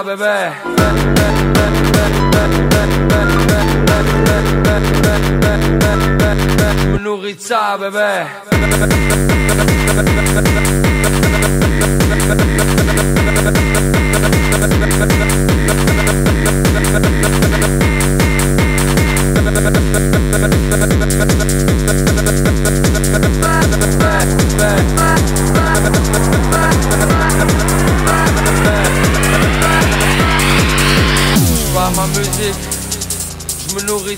Inshallah, baby. Mnurica, baby.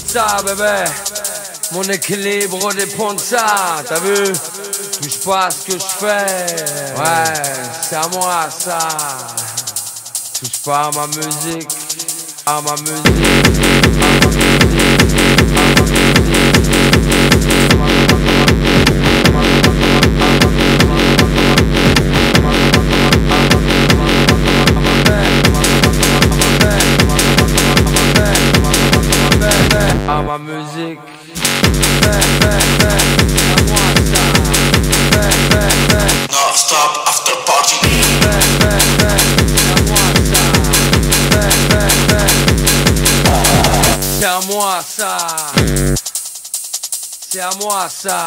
ça, bébé. Mon équilibre dépend de ça, t'as vu? Touche pas ce que je fais. Ouais, c'est à moi ça. Touche pas à ma musique, à ma musique. ma musique. Ben, ben, ben, à moi ça. Ben, ben, ben. Non, stop, after party. Ben, à moi ça. Ben, ben, ben. C'est à moi ça. C'est à moi ça.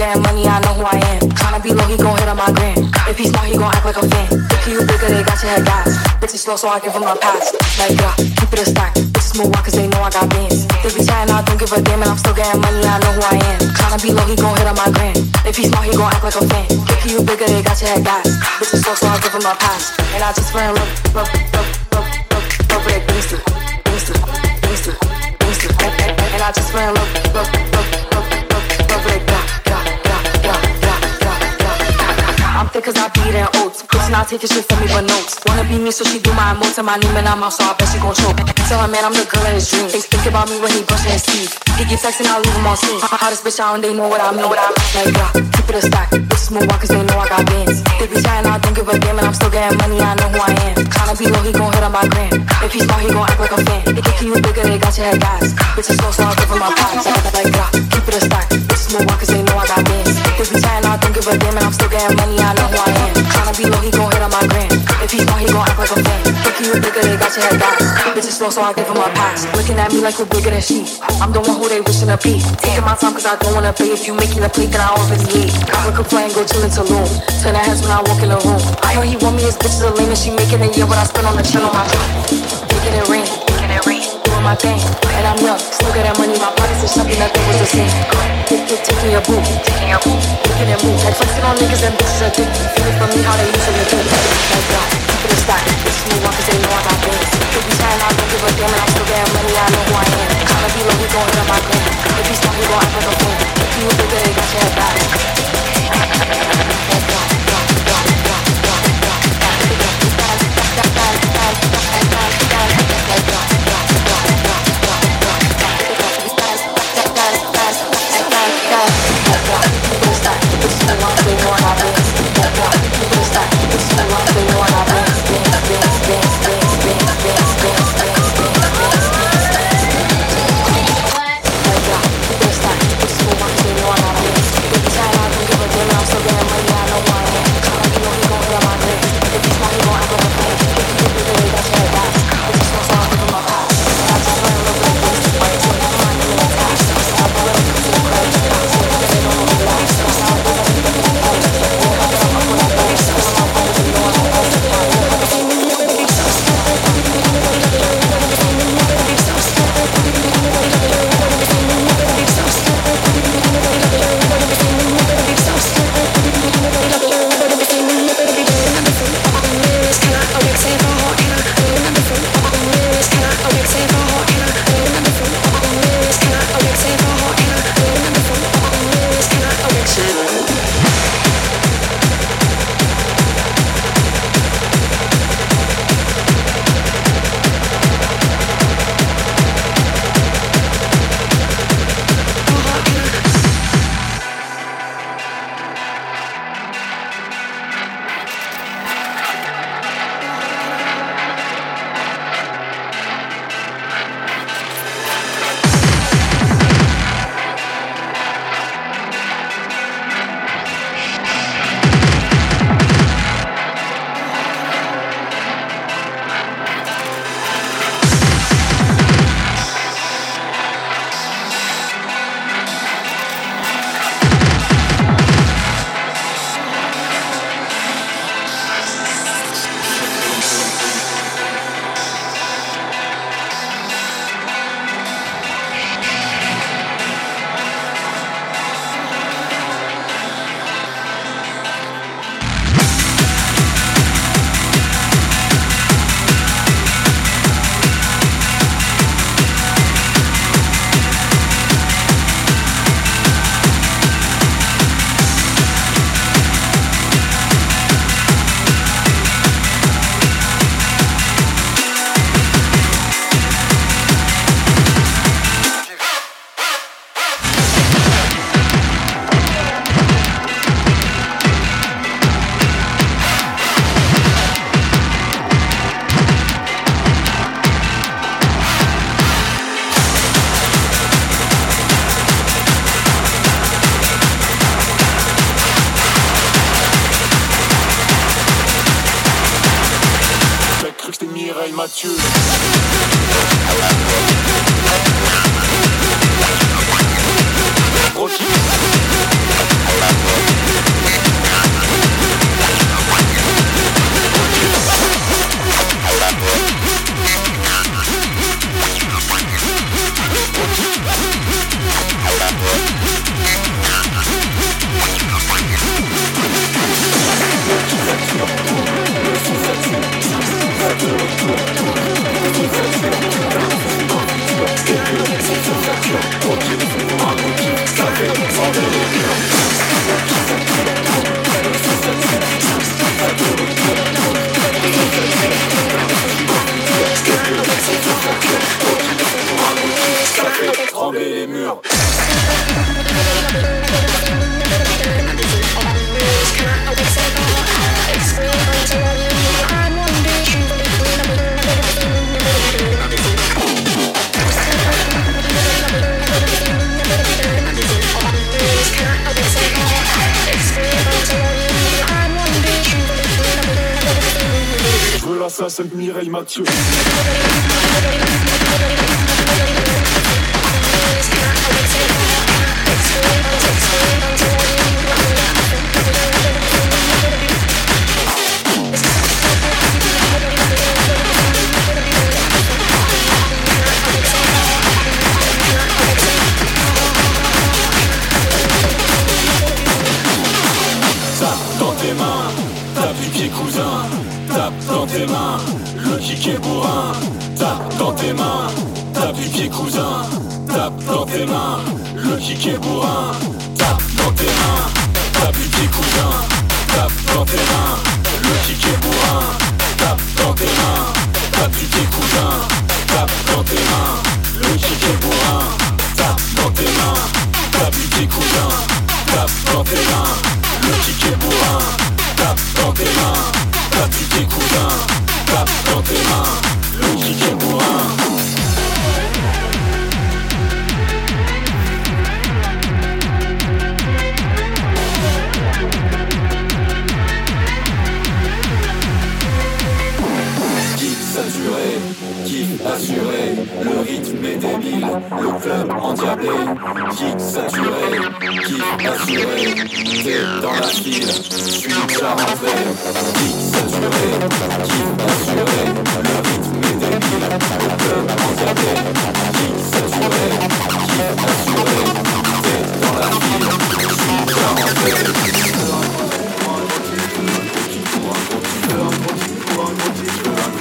getting money, I know who I am. Tryna be low, he gon' hit on my gram. If he smart, he gon' act like a fan. If you bigger, they got your head gas. Bitches slow, so I give him my pass. Like, yeah, keep it a stack. Bitches move on, cause they know I got bands. They be chatting, I don't give a damn, and I'm still getting money, I know who I am. Tryna be low, he gon' hit on my gram. If he smart, he gon' act like a fan. If you bigger, they got your head gas. Bitches slow, so I give him my pass. And I just ran low, low, low, look, look, look, look, look, look, look, look, look, look, look, look, look, look, look, look, look, look, I'm thick cause I beat and oats. Bitch not taking shit from me but notes. Wanna be me so she do my emotes and my name and I'm out so I bet she gon' choke. Tell her man I'm the girl in his dreams. Think, think about me when he brushing his teeth. He get texting I leave him on scene. Hottest bitch out and they know what I mean. What I mean. Like yeah, keep it a stack. Bitches move on cause they know I got bands. They be chatting I don't give a damn and I'm still getting money. I know who I am. Tryna be low he gon' hit on my gram. If he's smart he gon' act like a fan. They think you bigger they got your head gas. Bitches slow so I give him my pass. Like yeah, keep it a stack. Bitches move on cause they know I got bands. They be chatting I don't give a damn and I'm still getting money. I know who I am. Tryna be low he gon' hit on my gram. If he's smart he gon' act like a fan. Think you bigger they got your head gas. Bitches slow so I give him my pass. Looking at me like we're bigger than she. I'm the one who they wishing to be. Taking my time cause I don't wanna pay. If you making a plate then I already ate. I look a and go chill into room. Turn her heads when I walk in the room. I know he want me, his bitches are lame and she making a year, but I spend on the chill on my Making it rain, my thing, and I'm young. Still got that money, my pockets is something nothing was the same. Take, take, taking your boo, taking your boo. Looking at move, like flexing on niggas and bitches are addicted. Feeling from me how they look good. Like that, keep it a stack. Bitches move on cause they know I got things. They be saying I don't give a damn and I'm still getting money, I know who I am. Tryna be low, gon' hit on my gram. If he's smart, he gon' act like a fool. If you a bigger, they got your head back. what happens. What happens. What happens. What happens. What happens. What happens. Les murs. Je veux Mireille Mathieu. Tape dans tes mains, le kick est bourrin, tape dans tes mains, tape du pied cousin, tape dans tes mains, le kick est bourrin, tape dans tes mains, tape du pied cousin, tape dans tes mains, le kick est bourrin, tape dans tes mains, tape du pied cousin, tape dans tes mains, le kick est bourrin, tape dans tes mains, tape du pied cousin, tape dans tes mains, le kick est bourrin, tape dans tes mains, tape du pied cousin, tape dans tes mains, le kick est bourrin. Assuré, le rythme est débile, le club endiablé. Kick saturé, kick assuré, t'es dans la file, suis charentais. Kick saturé, kick assuré, le rythme est débile, le club endiablé. Kick saturé, kick assuré, t'es dans la file, suis charentais. un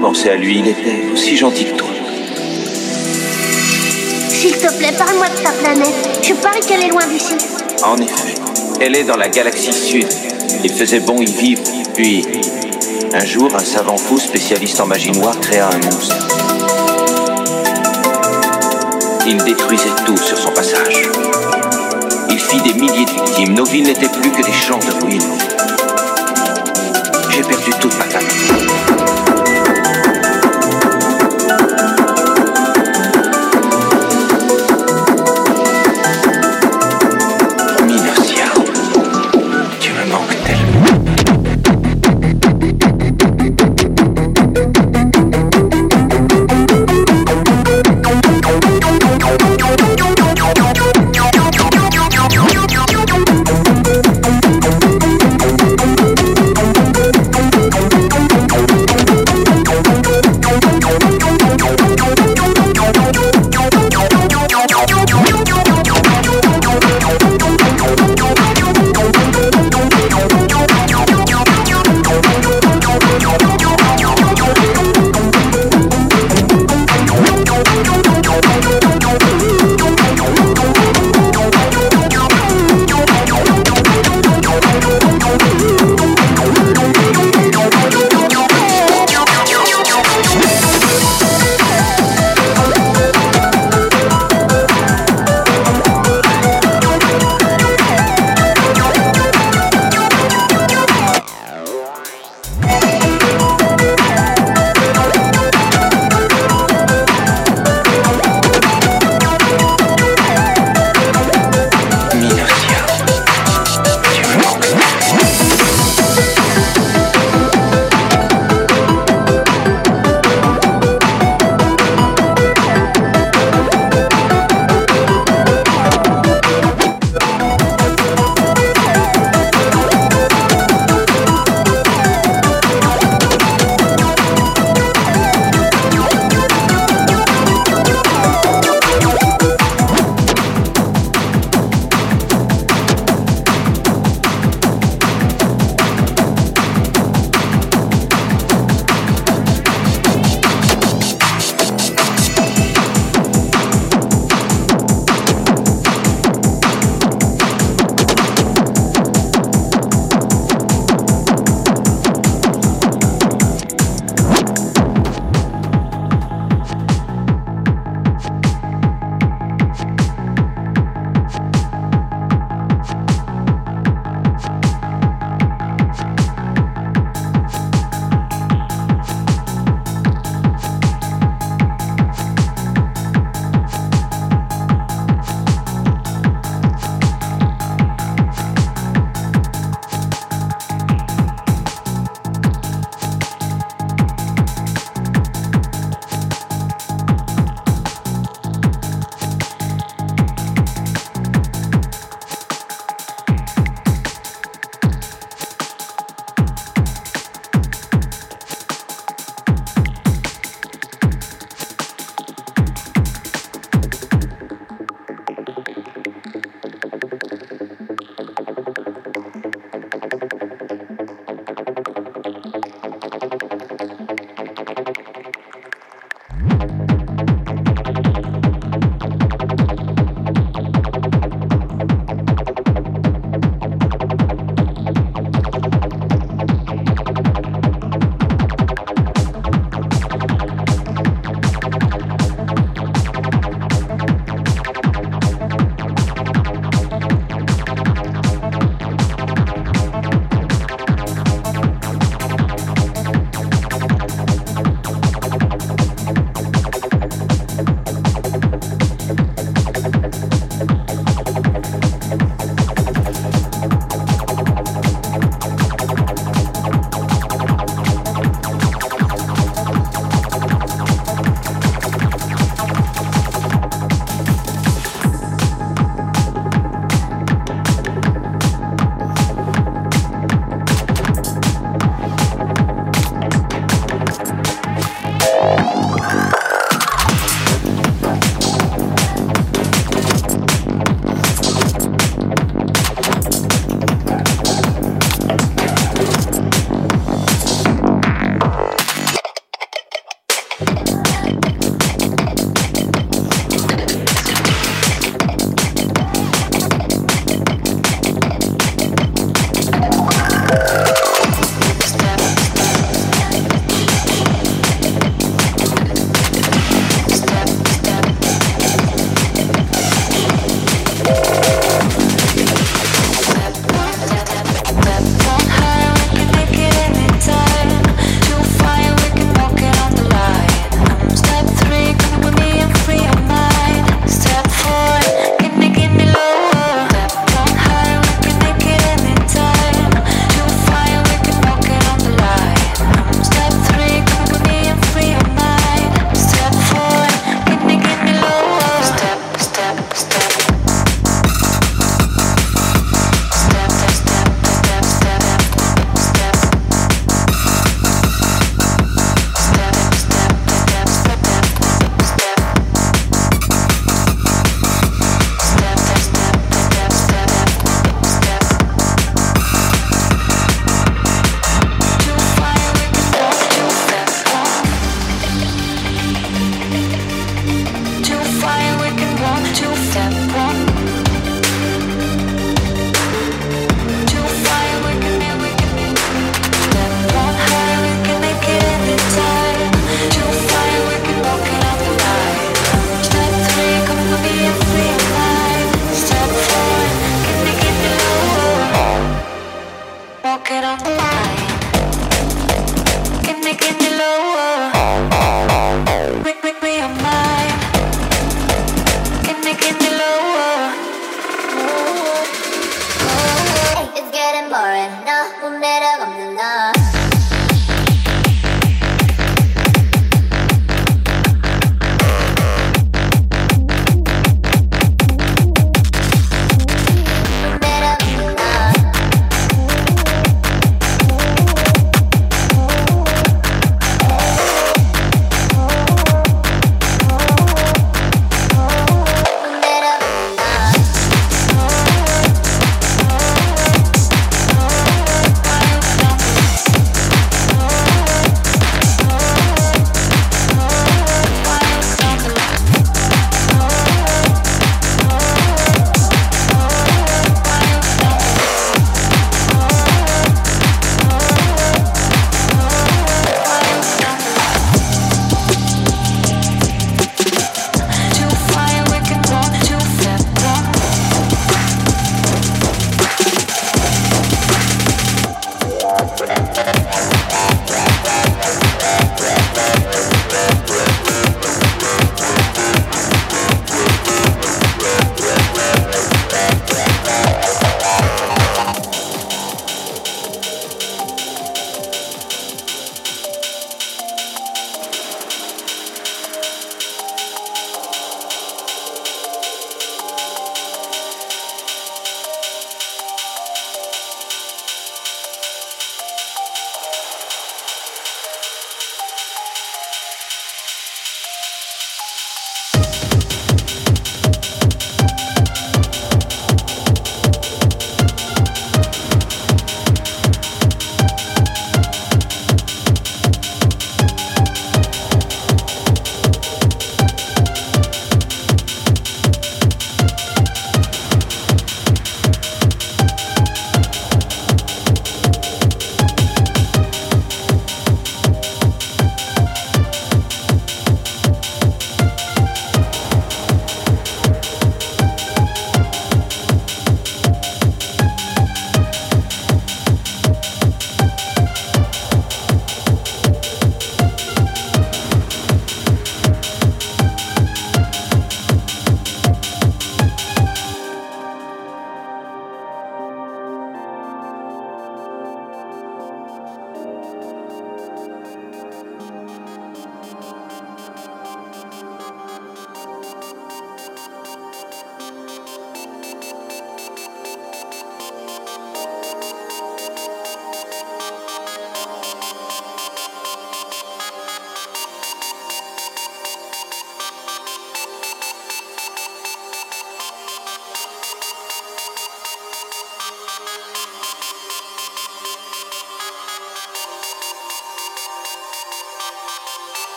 penser à lui. Il était aussi gentil que toi. S'il te plaît, parle-moi de ta planète. Je parie qu'elle est loin d'ici. En effet, elle est dans la galaxie sud. Il faisait bon y vivre. Puis, un jour, un savant fou spécialiste en magie noire créa un monstre. Il détruisait tout sur son passage. Il fit des milliers de victimes. Nos villes n'étaient plus que des champs de ruines. J'ai perdu toute ma famille. Rock, rock.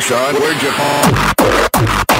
Son. Where'd you find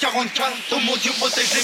44, oh mon dieu, protège les